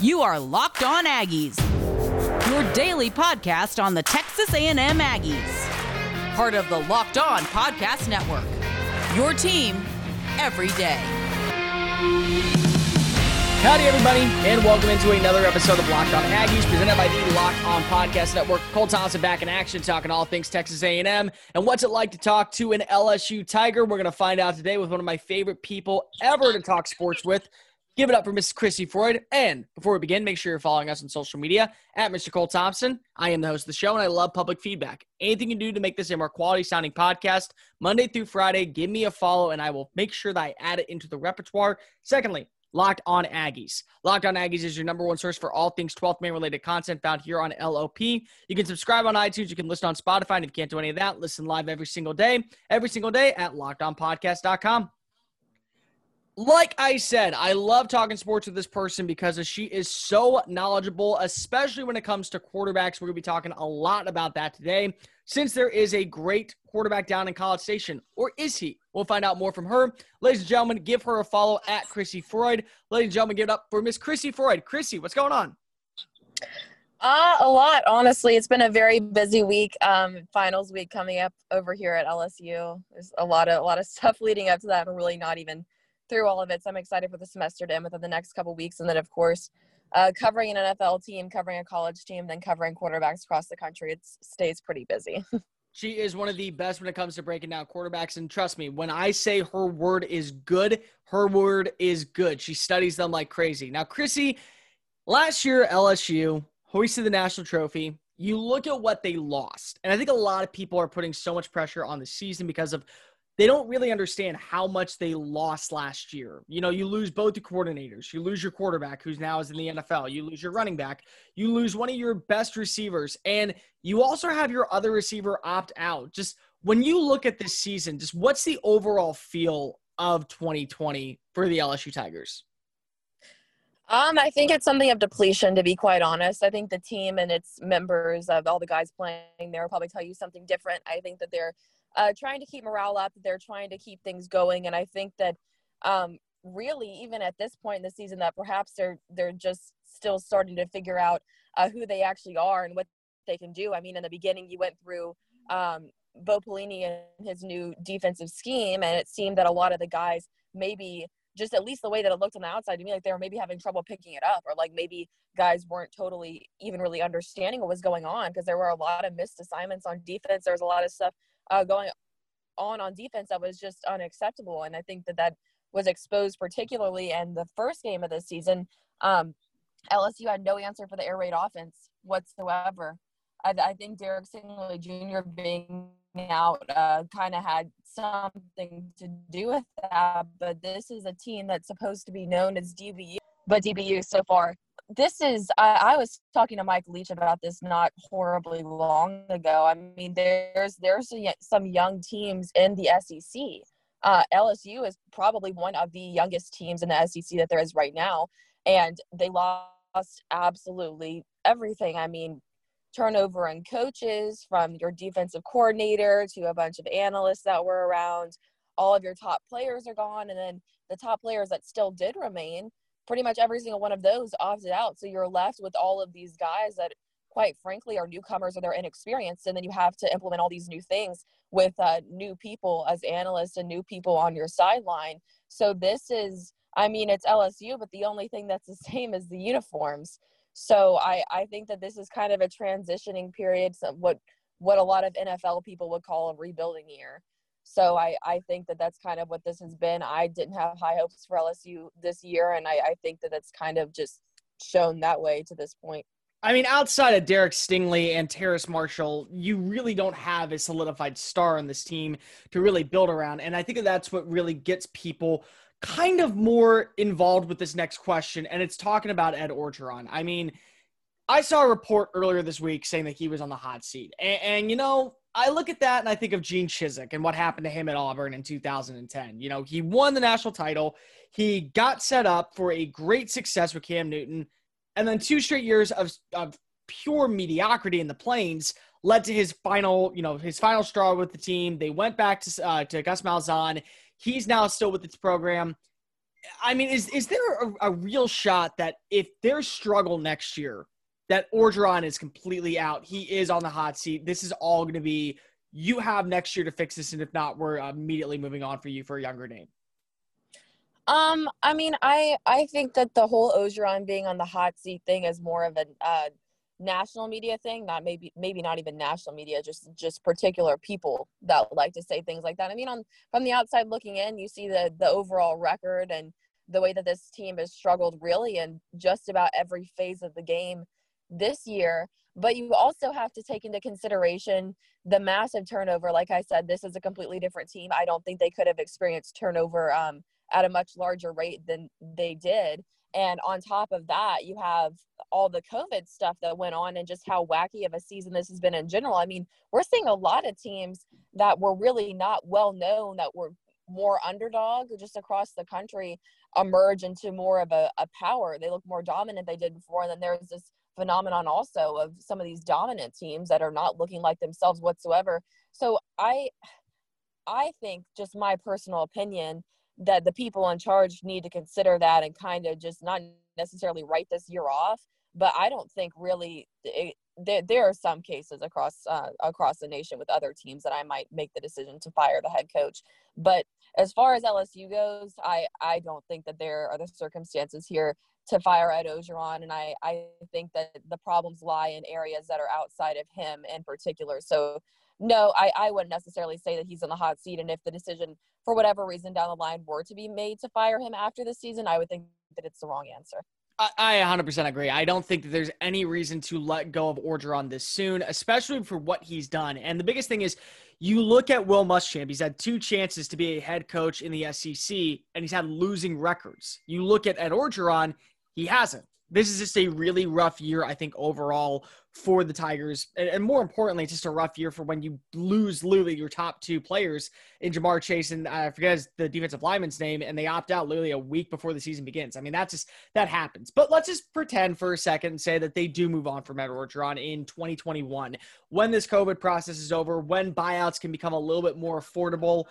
You are Locked On Aggies, your daily podcast on the Texas A&M Aggies. Part of the Locked On Podcast Network. Your team every day. Howdy, everybody, and welcome into another episode of Locked On Aggies, presented by the Locked On Podcast Network. Cole Thompson back in action, talking all things Texas A&M, and what's it like to talk to an LSU Tiger? We're going to find out today with one of my favorite people ever to talk sports with. Give it up for Mrs. Chrissy Froyd. And before we begin, make sure you're following us on social media at Mr. Cole Thompson. I am the host of the show, and I love public feedback. Anything you do to make this a more quality sounding podcast, Monday through Friday, give me a follow, and I will make sure that I add it into the repertoire. Secondly, Locked On Aggies. Locked On Aggies is your number one source for all things 12th man related content found here on LOP. You can subscribe on iTunes. You can listen on Spotify. And if you can't do any of that, listen live every single day, every single day at lockedonpodcast.com like I said, I love talking sports with this person because she is so knowledgeable, especially when it comes to quarterbacks. We're going to be talking a lot about that today since there is a great quarterback down in College Station. Or is he? We'll find out more from her. Ladies and gentlemen, give her a follow at Chrissy Froyd. Ladies and gentlemen, give it up for Miss Chrissy Froyd. Chrissy, what's going on? Uh, a lot, honestly. It's been a very busy week. Um, finals week coming up over here at LSU. There's a lot of a lot of stuff leading up to that. I'm really not even through all of it. So I'm excited for the semester to end within the next couple weeks. And then, of course, uh, covering an NFL team, covering a college team, then covering quarterbacks across the country. It stays pretty busy. she is one of the best when it comes to breaking down quarterbacks. And trust me, when I say her word is good, her word is good. She studies them like crazy. Now, Chrissy, last year, LSU hoisted the national trophy. You look at what they lost. And I think a lot of people are putting so much pressure on the season because of they don't really understand how much they lost last year. You know, you lose both the coordinators. You lose your quarterback, who's now is in the NFL. You lose your running back. You lose one of your best receivers. And you also have your other receiver opt out. Just when you look at this season, just what's the overall feel of 2020 for the LSU Tigers? Um, I think it's something of depletion, to be quite honest. I think the team and its members of all the guys playing there will probably tell you something different. I think that they're uh, trying to keep morale up. They're trying to keep things going, and I think that um, really, even at this point in the season, that perhaps they're they're just still starting to figure out uh, who they actually are and what they can do. I mean, in the beginning, you went through um, Bo Pelini and his new defensive scheme, and it seemed that a lot of the guys maybe just at least the way that it looked on the outside to me like they were maybe having trouble picking it up or like maybe guys weren't totally even really understanding what was going on because there were a lot of missed assignments on defense there was a lot of stuff uh, going on on defense that was just unacceptable. And I think that that was exposed particularly in the first game of the season. Um, LSU had no answer for the air raid offense whatsoever. I, I think Derek Stingley Jr. being out uh, kind of had something to do with that. But this is a team that's supposed to be known as DBU, but DBU so far this is I, I, was talking to Mike Leach about this not horribly long ago. I mean, there's there's some young teams in the SEC. Uh, LSU is probably one of the youngest teams in the SEC that there is right now, and they lost absolutely everything. I mean, turnover in coaches from your defensive coordinator to a bunch of analysts that were around. All of your top players are gone, and then the top players that still did remain pretty much every single one of those opted out. So you're left with all of these guys that, quite frankly, are newcomers or they're inexperienced. And then you have to implement all these new things with uh, new people as analysts and new people on your sideline. So this is, I mean, it's LSU, but the only thing that's the same is the uniforms. So I, I think that this is kind of a transitioning period, so what what a lot of NFL people would call a rebuilding year. So I, I think that that's kind of what this has been. I didn't have high hopes for LSU this year, and I, I think that that's kind of just shown that way to this point. I mean, outside of Derek Stingley and Terrace Marshall, you really don't have a solidified star on this team to really build around. And I think that's what really gets people kind of more involved with this next question. And it's talking about Ed Orgeron. I mean, I saw a report earlier this week saying that he was on the hot seat. And, and, you know, I look at that and I think of Gene Chizik and what happened to him at Auburn in 2010. You know, he won the national title. He got set up for a great success with Cam Newton. And then two straight years of, of pure mediocrity in the plains led to his final, you know, his final straw with the team. They went back to, uh, to Gus Malzahn. He's now still with its program. I mean, is is there a, a real shot that if there's struggle next year, that Orgeron is completely out? He is on the hot seat. This is all going to be you have next year to fix this, and if not, we're immediately moving on for you for a younger name. Um, I mean, I I think that the whole Orgeron being on the hot seat thing is more of a uh, national media thing, not maybe maybe not even national media, just just particular people that like to say things like that. I mean, on from the outside looking in, you see the the overall record and the way that this team has struggled really in just about every phase of the game this year. But you also have to take into consideration the massive turnover. Like I said, this is a completely different team. I don't think they could have experienced turnover um, at a much larger rate than they did. And on top of that, you have all the COVID stuff that went on and just how wacky of a season this has been in general. I mean, we're seeing a lot of teams that were really not well known, that were more underdog just across the country emerge into more of a, a power. They look more dominant they did before. And then there's this phenomenon also of some of these dominant teams that are not looking like themselves whatsoever. So I I think just my personal opinion that the people in charge need to consider that and kind of just not necessarily write this year off but i don't think really it, there, there are some cases across uh, across the nation with other teams that i might make the decision to fire the head coach but as far as lsu goes i i don't think that there are the circumstances here to fire ed orgeron and i i think that the problems lie in areas that are outside of him in particular so no, I, I wouldn't necessarily say that he's in the hot seat. And if the decision, for whatever reason down the line, were to be made to fire him after the season, I would think that it's the wrong answer. I 100% agree. I don't think that there's any reason to let go of Orgeron this soon, especially for what he's done. And the biggest thing is, you look at Will Muschamp. He's had two chances to be a head coach in the SEC, and he's had losing records. You look at Ed Orgeron, he hasn't this is just a really rough year, I think, overall for the Tigers. And, and, more importantly, it's just a rough year for when you lose literally your top two players in Ja'Marr Chase and I forget the defensive lineman's name, and they opt out literally a week before the season begins. I mean, that's just that happens. But let's just pretend for a second and say that they do move on from Ed Orgeron in 2021 when this COVID process is over, when buyouts can become a little bit more affordable.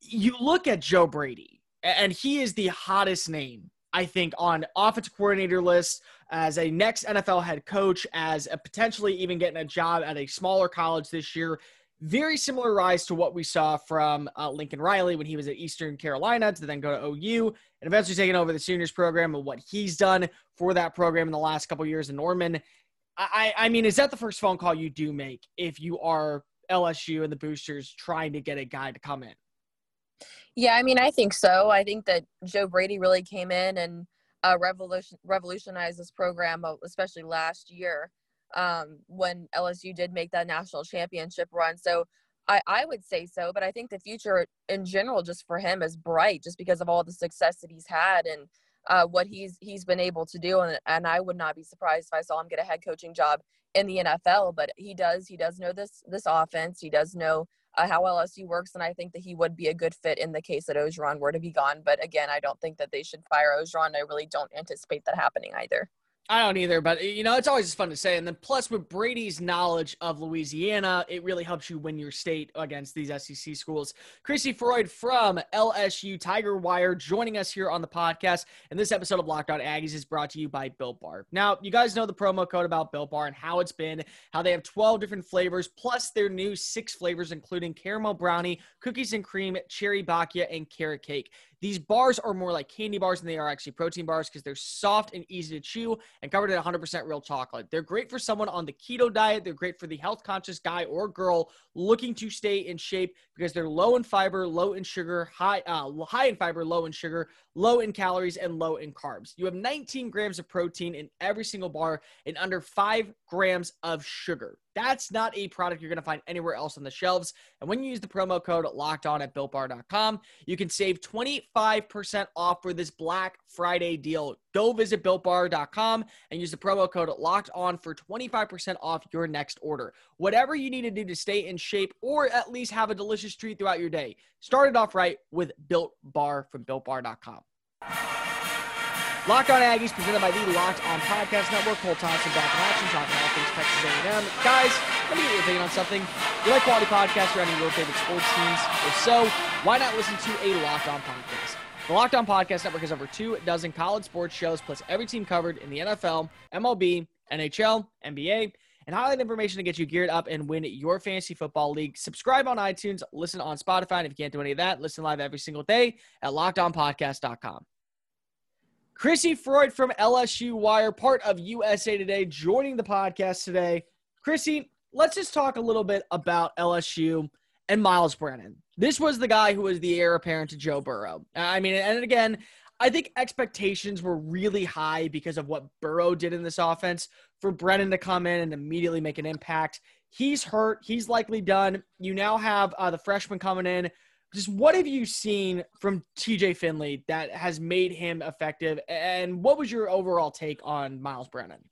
You look at Joe Brady, and he is the hottest name I think, on offensive coordinator list as a next NFL head coach, as a potentially even getting a job at a smaller college this year. Very similar rise to what we saw from uh, Lincoln Riley when he was at Eastern Carolina to then go to OU and eventually taking over the Sooners program and what he's done for that program in the last couple years in Norman. I, I mean, is that the first phone call you do make if you are LSU and the boosters trying to get a guy to come in? Yeah, I mean, I think so. I think that Joe Brady really came in and uh, revolution revolutionized this program, uh, especially last year um, when LSU did make that national championship run. So I, I would say so, but I think the future in general, just for him, is bright, just because of all the success that he's had and uh, what he's he's been able to do. And, and I would not be surprised if I saw him get a head coaching job in the NFL. But he does he does know this this offense. He does know uh, how LSU works, and I think that he would be a good fit in the case that Orgeron were to be gone. But again, I don't think that they should fire Orgeron. I really don't anticipate that happening either. I don't either, but you know, it's always fun to say. And then plus with Brady's knowledge of Louisiana, it really helps you win your state against these SEC schools. Chrissy Froyd from LSU Tiger Wire joining us here on the podcast. And this episode of Locked On Aggies is brought to you by Built Bar. Now, you guys know the promo code about Built Bar and how it's been, how they have 12 different flavors, plus their new six flavors, including caramel brownie, cookies and cream, cherry bakia, and carrot cake. These bars are more like candy bars than they are actually protein bars because they're soft and easy to chew and covered in 100% real chocolate. They're great for someone on the keto diet. They're great for the health conscious guy or girl looking to stay in shape because they're low in fiber, low in sugar, high uh, high in fiber, low in sugar, low in calories, and low in carbs. You have 19 grams of protein in every single bar and under five grams of sugar. That's not a product you're going to find anywhere else on the shelves. And when you use the promo code locked on at builtbar.com, you can save 25% off for this Black Friday deal. Go visit builtbar.com and use the promo code locked on for 25% off your next order. Whatever you need to do to stay in shape or at least have a delicious treat throughout your day, start it off right with Built Bar from builtbar.com. Locked On Aggies, presented by the Locked On Podcast Network. Cole Thompson back in action, talking all things Texas A&M. Guys, let me get your opinion on something. You like quality podcasts surrounding your favorite sports teams? If so, why not listen to a Locked On podcast? The Locked On Podcast Network has over two dozen college sports shows, plus every team covered in the NFL, MLB, NHL, NBA, and highlight information to get you geared up and win your fantasy football league. Subscribe on iTunes, listen on Spotify, and if you can't do any of that, listen live every single day at lockedonpodcast.com. Chrissy Froyd from LSU Wire, part of USA Today, joining the podcast today. Chrissy, let's just talk a little bit about LSU and Myles Brennan. This was the guy who was the heir apparent to Joe Burrow. I mean, and again, I think expectations were really high because of what Burrow did in this offense. For Brennan to come in and immediately make an impact, he's hurt. He's likely done. You now have uh, the freshman coming in. Just what have you seen from TJ Finley that has made him effective? And what was your overall take on Myles Brennan?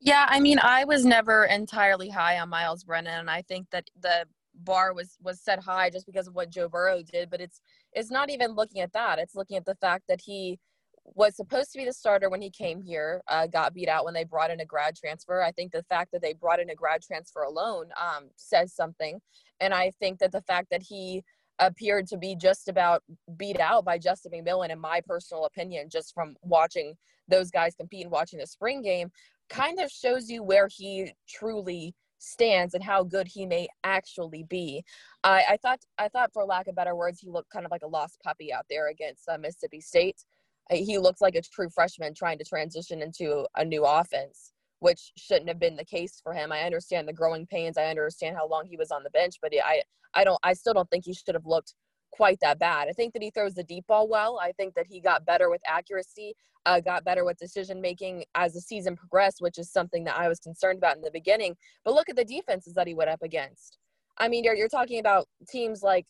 Yeah, I mean, I was never entirely high on Myles Brennan, and I think that the bar was was set high just because of what Joe Burrow did, but it's it's not even looking at that. It's looking at the fact that he was supposed to be the starter when he came here, uh, got beat out when they brought in a grad transfer. I think the fact that they brought in a grad transfer alone um, says something, and I think that the fact that he appeared to be just about beat out by Justin McMillan, in my personal opinion, just from watching those guys compete and watching the spring game, kind of shows you where he truly stands and how good he may actually be. I, I thought, I thought, for lack of better words, he looked kind of like a lost puppy out there against uh, Mississippi State. He looked like a true freshman trying to transition into a new offense, which shouldn't have been the case for him. I understand the growing pains. I understand how long he was on the bench, but I, I don't, I still don't think he should have looked quite that bad. I think that he throws the deep ball well. I think that he got better with accuracy, uh, got better with decision making as the season progressed, which is something that I was concerned about in the beginning. But look at the defenses that he went up against. I mean, you're, you're talking about teams like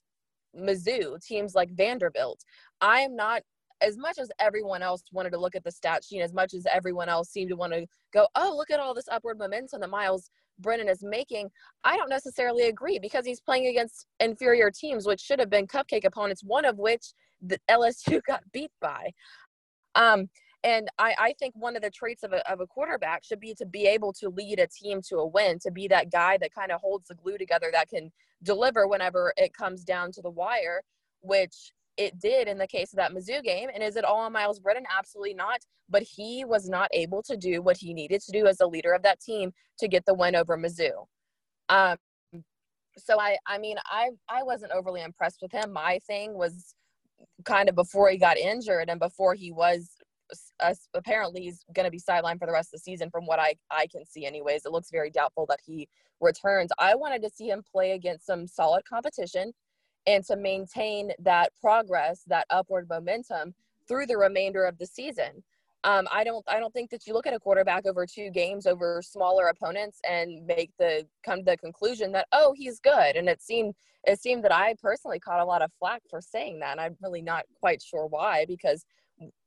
Mizzou, teams like Vanderbilt. I am not as much as everyone else wanted to look at the stat sheet, as much as everyone else seemed to want to go, oh, look at all this upward momentum that Myles Brennan is making, I don't necessarily agree because he's playing against inferior teams, which should have been cupcake opponents, one of which the LSU got beat by. Um, and I, I, think one of the traits of a, of a quarterback should be to be able to lead a team to a win, to be that guy that kind of holds the glue together, that can deliver whenever it comes down to the wire, which it did in the case of that Mizzou game. And is it all on Myles Brennan? Absolutely not. But he was not able to do what he needed to do as a leader of that team to get the win over Mizzou. Um, so I, I mean, I, I wasn't overly impressed with him. My thing was kind of before he got injured and before he was uh, apparently he's going to be sidelined for the rest of the season from what I, I can see anyways it looks very doubtful that he returns i wanted to see him play against some solid competition and to maintain that progress, that upward momentum through the remainder of the season. Um, I don't I don't think that you look at a quarterback over two games over smaller opponents and make the come to the conclusion that oh he's good. And it seemed it seemed that I personally caught a lot of flack for saying that. And I'm really not quite sure why because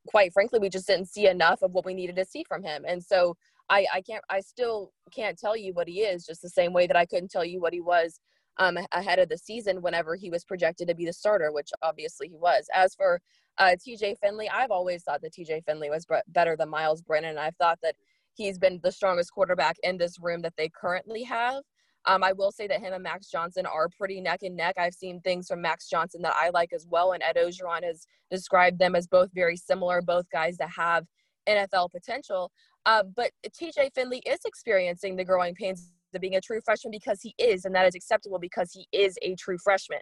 quite frankly we just didn't see enough of what we needed to see from him. And so I I can't I still can't tell you what he is just the same way that I couldn't tell you what he was um, ahead of the season whenever he was projected to be the starter, which obviously he was. As for uh, TJ Finley, I've always thought that TJ Finley was better than Myles Brennan. And I've thought that he's been the strongest quarterback in this room that they currently have. Um, I will say that him and Max Johnson are pretty neck and neck. I've seen things from Max Johnson that I like as well, and Ed Orgeron has described them as both very similar, both guys that have NFL potential. Uh, but TJ Finley is experiencing the growing pains of being a true freshman because he is, and that is acceptable because he is a true freshman.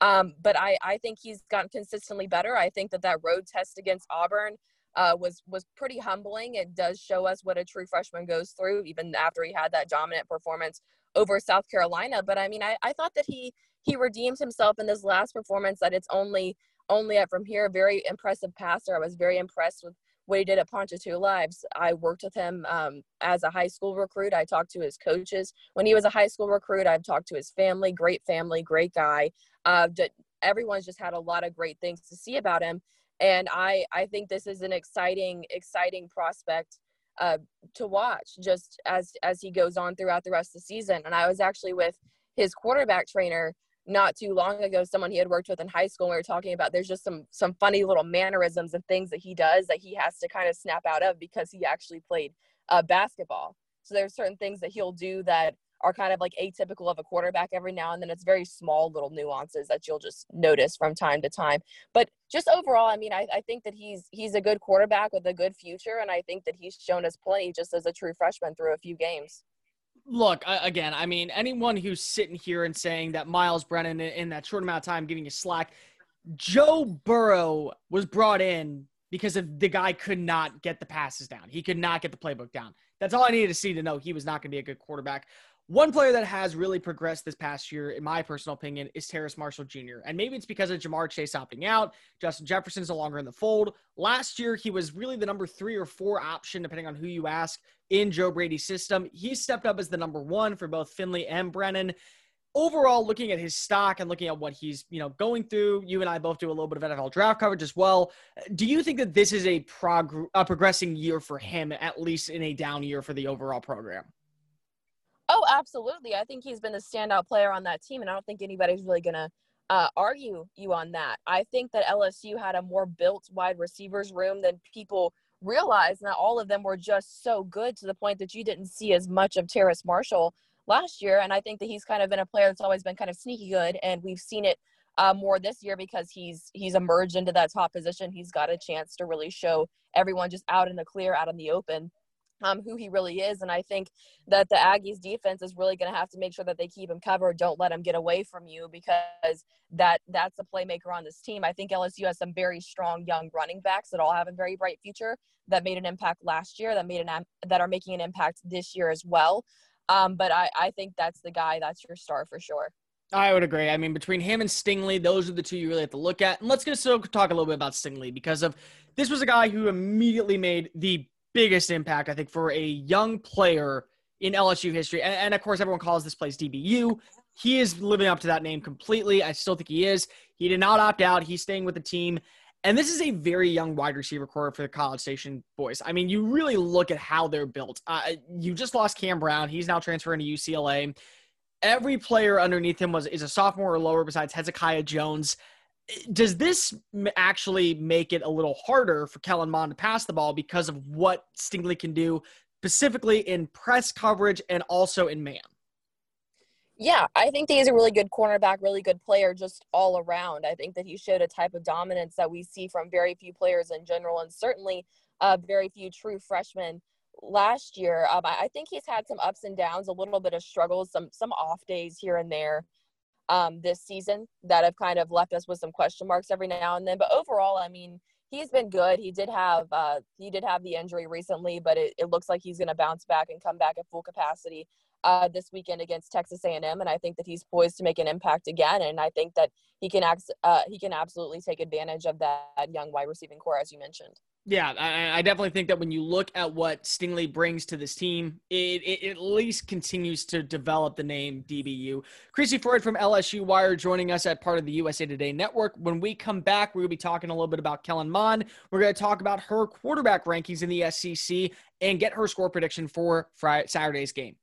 Um, but I, I think he's gotten consistently better. I think that that road test against Auburn uh, was was pretty humbling. It does show us what a true freshman goes through, even after he had that dominant performance over South Carolina. But I mean, I, I thought that he he redeemed himself in this last performance. That it's only only up from here. Very impressive passer. I was very impressed with what he did at Ponchatoula. I've, I worked with him um, as a high school recruit. I talked to his coaches when he was a high school recruit. I've talked to his family, great family, great guy. Uh, everyone's just had a lot of great things to see about him. And I, I think this is an exciting, exciting prospect uh, to watch just as, as he goes on throughout the rest of the season. And I was actually with his quarterback trainer not too long ago someone he had worked with in high school we were talking about there's just some some funny little mannerisms and things that he does that he has to kind of snap out of because he actually played uh, basketball so there's certain things that he'll do that are kind of like atypical of a quarterback every now and then. It's very small little nuances that you'll just notice from time to time. But just overall, I mean, I, I think that he's he's a good quarterback with a good future, and I think that he's shown us plenty just as a true freshman through a few games. Look, again, I mean, anyone who's sitting here and saying that Myles Brennan in that short amount of time giving you slack, Joe Burrow was brought in because of the guy could not get the passes down. He could not get the playbook down. That's all I needed to see to know he was not going to be a good quarterback. One player that has really progressed this past year, in my personal opinion, is Terrace Marshall Jr. And maybe it's because of Ja'Marr Chase opting out. Justin Jefferson's no longer in the fold. Last year, he was really the number three or four option, depending on who you ask, in Joe Brady's system. He stepped up as the number one for both Finley and Brennan overall, looking at his stock and looking at what he's you know going through, you and I both do a little bit of NFL draft coverage as well. Do you think that this is a, prog- a progressing year for him, at least in a down year for the overall program? Oh, absolutely. I think he's been the standout player on that team, and I don't think anybody's really gonna uh, argue you on that. I think that LSU had a more built wide receivers room than people realized, and all of them were just so good to the point that you didn't see as much of Terrace Marshall last year. And I think that he's kind of been a player that's always been kind of sneaky good. And we've seen it uh, more this year because he's he's emerged into that top position. He's got a chance to really show everyone just out in the clear, out in the open, um, who he really is. And I think that the Aggies defense is really going to have to make sure that they keep him covered. Don't let him get away from you because that that's a playmaker on this team. I think LSU has some very strong young running backs that all have a very bright future that made an impact last year that made an that are making an impact this year as well. Um, but I, I think that's the guy that's your star for sure. I would agree. I mean, between him and Stingley, those are the two you really have to look at. And let's get to talk a little bit about Stingley because of this was a guy who immediately made the biggest impact, I think, for a young player in LSU history. And, and, of course, everyone calls this place DBU. He is living up to that name completely. I still think he is. He did not opt out. He's staying with the team. And this is a very young wide receiver core for the College Station boys. I mean, you really look at how they're built. Uh, you just lost Cam Brown. He's now transferring to UCLA. Every player underneath him was is a sophomore or lower, besides Hezekiah Jones. Does this actually make it a little harder for Kellen Mond to pass the ball because of what Stingley can do, specifically in press coverage and also in man? Yeah, I think that he's a really good cornerback, really good player just all around. I think that he showed a type of dominance that we see from very few players in general, and certainly uh, very few true freshmen last year. Um, I, think he's had some ups and downs, a little bit of struggles, some some off days here and there um, this season that have kind of left us with some question marks every now and then. But overall, I mean, he's been good. He did have uh, he did have the injury recently, but it, it looks like he's going to bounce back and come back at full capacity uh, this weekend against Texas A&M, and I think that he's poised to make an impact again. And I think that he can act, uh, he can absolutely take advantage of that young wide receiving core, as you mentioned. Yeah, I, I, definitely think that when you look at what Stingley brings to this team, it, it, at least continues to develop the name DBU. Chrissy Froyd from LSU Wire joining us at part of the USA Today network. When we come back, to be talking a little bit about Kellen Mond. We're going to talk about her quarterback rankings in the SEC and get her score prediction for Friday, Saturday's game.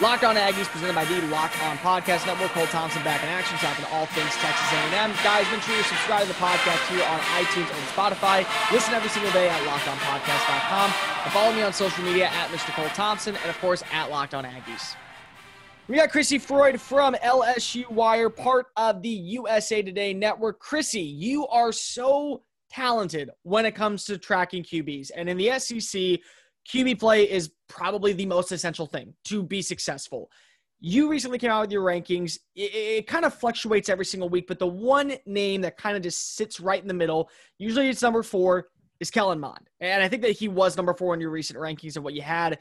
Locked On Aggies, presented by the Locked On Podcast Network. Cole Thompson back in action, talking all things Texas A&M. Guys, make sure you subscribe to the podcast here on iTunes and Spotify. Listen every single day at LockedOnPodcast.com. And follow me on social media at Mr. Cole Thompson and, of course, at Locked On Aggies. We got Chrissy Froyd from LSU Wire, part of the USA Today Network. Chrissy, you are so talented when it comes to tracking QBs. And in the SEC, QB play is probably the most essential thing to be successful. You recently came out with your rankings. It, it, kind of fluctuates every single week, but the one name that kind of just sits right in the middle, usually it's number four, is Kellen Mond. And I think that he was number four in your recent rankings of what you had.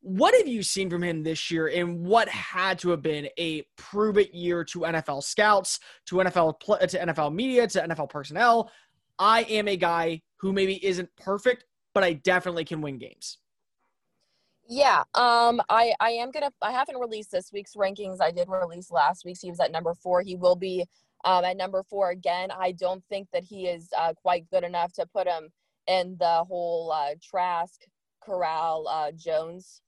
What have you seen from him this year, and what had to have been a prove it year to NFL scouts, to NFL to NFL media, to NFL personnel? I am a guy who maybe isn't perfect, but I definitely can win games. Yeah, um, I I am gonna. I haven't released this week's rankings. I did release last week's. He was at number four. He will be um, at number four again. I don't think that he is uh, quite good enough to put him in the whole uh, Trask, Corral, uh, Jones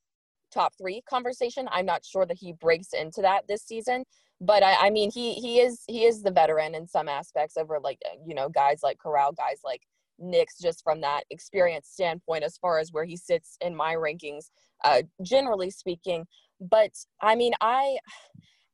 top three conversation. I'm not sure that he breaks into that this season. But I, I mean, he he is he is the veteran in some aspects over like you know guys like Corral, guys like Nix just from that experience standpoint as far as where he sits in my rankings, uh, generally speaking. but I mean, I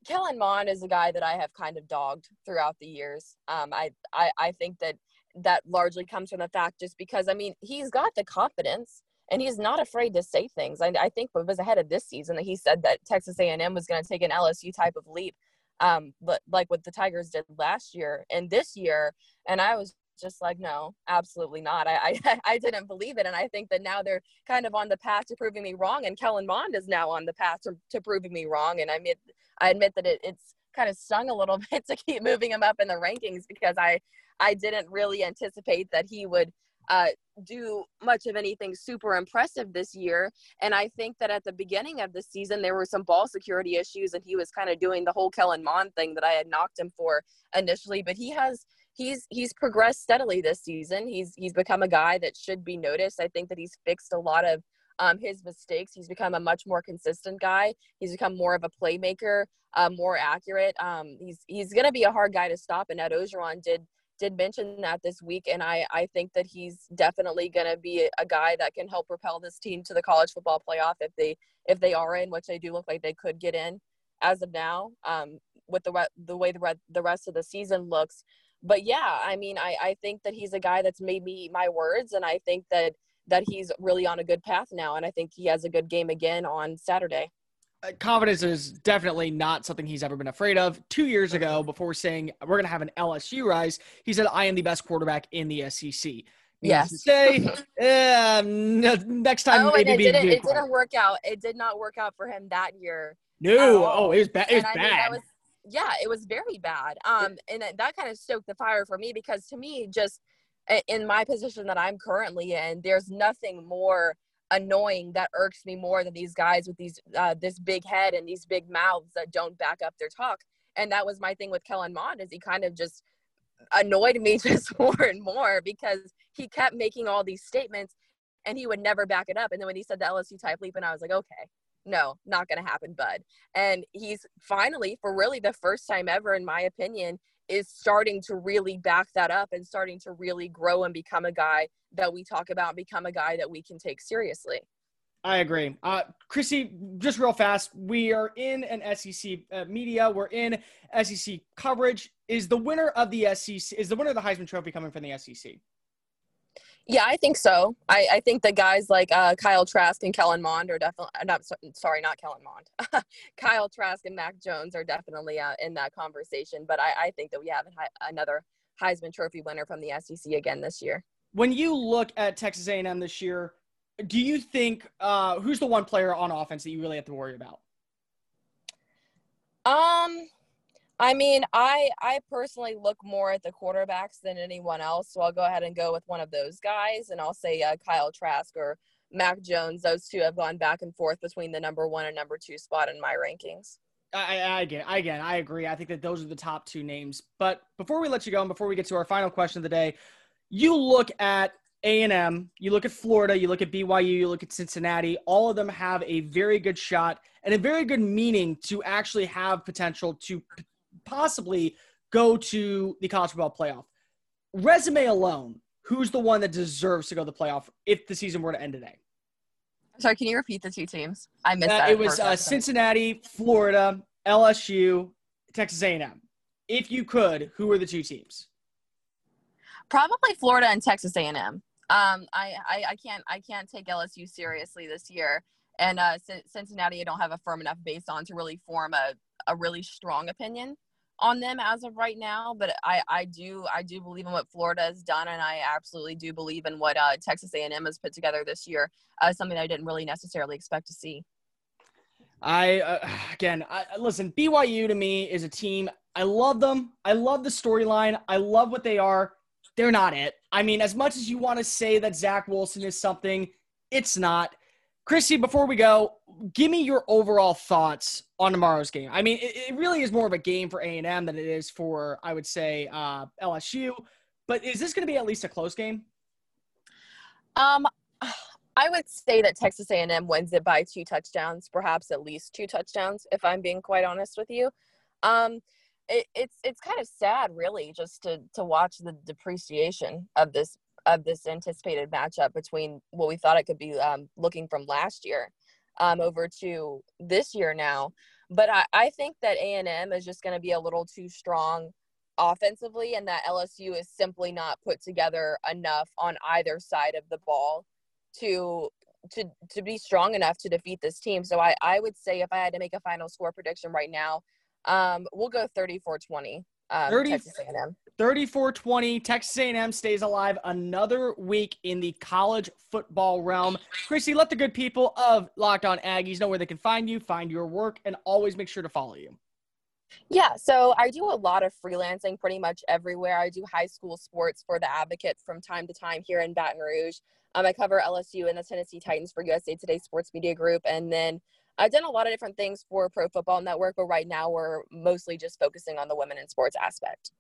Kellen Mond is a guy that I have kind of dogged throughout the years. Um, I, I I think that that largely comes from the fact just because I mean he's got the confidence and he's not afraid to say things. I, I think it was ahead of this season that he said that Texas A&M was going to take an LSU type of leap, um, but like what the Tigers did last year and this year. And I was just like, no, absolutely not. I, I, I didn't believe it. And I think that now they're kind of on the path to proving me wrong. And Kellen Mond is now on the path to, to proving me wrong. And I admit, I admit that it, it's kind of stung a little bit to keep moving him up in the rankings because I, I didn't really anticipate that he would uh, do much of anything super impressive this year. And I think that at the beginning of the season, there were some ball security issues, and he was kind of doing the whole Kellen Mond thing that I had knocked him for initially. But he has he's he's progressed steadily this season. He's he's become a guy that should be noticed. I think that he's fixed a lot of um, his mistakes. He's become a much more consistent guy. He's become more of a playmaker, uh, more accurate. Um, he's he's going to be a hard guy to stop. And Ed Orgeron did did mention that this week, and I I think that he's definitely going to be a guy that can help propel this team to the college football playoff if they if they are in, which they do look like they could get in as of now. Um, with the the way the the rest of the season looks, but yeah, I mean, I I think that he's a guy that's made me my words, and I think that that he's really on a good path now, and I think he has a good game again on Saturday. Uh, confidence is definitely not something he's ever been afraid of. Two years ago, before saying we're going to have an LSU rise, he said, "I am the best quarterback in the SEC." Yes. Say, uh, next time oh, maybe it didn't, it didn't work out. It did not work out for him that year. No. Oh, it was bad. It was and bad. I mean, was, yeah, it was very bad. Um, and that kind of stoked the fire for me because to me, just in my position that I'm currently in, there's nothing more annoying that irks me more than these guys with these uh, this big head and these big mouths that don't back up their talk. And that was my thing with Kellen Mond is he kind of just annoyed me just more and more because he kept making all these statements and he would never back it up. And then when he said the LSU type leap, and I was like, okay, no, not going to happen, bud. And he's finally, for really the first time ever, in my opinion, is starting to really back that up and starting to really grow and become a guy that we talk about, become a guy that we can take seriously. I agree. Uh, Chrissy, just real fast, we are in an SEC uh, media. We're in SEC coverage. Is the winner of the SEC, is the winner of the Heisman Trophy coming from the SEC? Yeah, I think so. I, I think the guys like uh, Kyle Trask and Kellen Mond are definitely uh, not sorry, not Kellen Mond. Kyle Trask and Mac Jones are definitely uh, in that conversation. But I, I think that we have another Heisman Trophy winner from the SEC again this year. When you look at Texas A&M this year, do you think uh, who's the one player on offense that you really have to worry about? Um, I mean, I I personally look more at the quarterbacks than anyone else, so I'll go ahead and go with one of those guys, and I'll say uh, Kyle Trask or Mac Jones. Those two have gone back and forth between the number one and number two spot in my rankings. I, I again, I, again, I agree. I think that those are the top two names. But before we let you go, and before we get to our final question of the day, you look at A and M, you look at Florida, you look at BYU, you look at Cincinnati. All of them have a very good shot and a very good meaning to actually have potential to possibly go to the college football playoff. Resume alone, who's the one that deserves to go to the playoff if the season were to end today? Sorry, can you repeat the two teams? I missed uh, that. It was uh, Cincinnati, Florida, LSU, Texas A&M. If you could, who are the two teams? Probably Florida and Texas A&M. Um, I, I, I can't I can't take LSU seriously this year, and uh, C- Cincinnati I don't have a firm enough base on to really form a, a really strong opinion on them as of right now, but I, I do I do believe in what Florida has done, and I absolutely do believe in what uh, Texas A&M has put together this year. Uh, something I didn't really necessarily expect to see. I uh, again, I, listen. BYU to me is a team. I love them. I love the storyline. I love what they are. They're not it. I mean, as much as you want to say that Zach Wilson is something, it's not. Chrissy, before we go, give me your overall thoughts on tomorrow's game. I mean, it, it really is more of a game for A and M than it is for, I would say, uh, LSU. But is this going to be at least a close game? Um, I would say that Texas A&M wins it by two touchdowns, perhaps at least two touchdowns, if I'm being quite honest with you. Um, it, it's it's kind of sad, really, just to to watch the depreciation of this of this anticipated matchup between what we thought it could be um, looking from last year. um, over to this year now. But I, I think that A&M is just going to be a little too strong offensively and that LSU is simply not put together enough on either side of the ball to to to be strong enough to defeat this team. So I I would say if I had to make a final score prediction right now, um we'll go 34-20. Um, 30, Texas A&M. 34-20. Texas A&M stays alive another week in the college football realm. Chrissy, let the good people of Locked On Aggies know where they can find you, find your work, and always make sure to follow you. Yeah, so I do a lot of freelancing pretty much everywhere. I do high school sports for the Advocate from time to time here in Baton Rouge. Um, I cover LSU and the Tennessee Titans for USA Today Sports Media Group. And then I've done a lot of different things for Pro Football Network, but right now we're mostly just focusing on the women in sports aspect.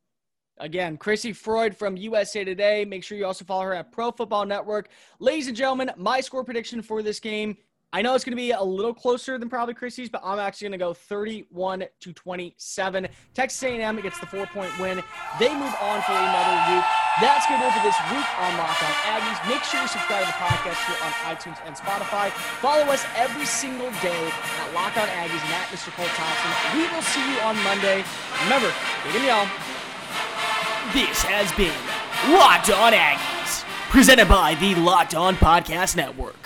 Again, Chrissy Froyd from USA Today. Make sure you also follow her at Pro Football Network. Ladies and gentlemen, my score prediction for this game I know it's going to be a little closer than probably Chrissy's, but I'm actually going to go 31 to 27. Texas A&M gets the four-point win. They move on for another week. That's going to do it for this week on Locked On Aggies. Make sure you subscribe to the podcast here on iTunes and Spotify. Follow us every single day at Locked On Aggies and at Mr. Cole Thompson. We will see you on Monday. Remember, dig y'all. This has been Locked On Aggies, presented by the Locked On Podcast Network.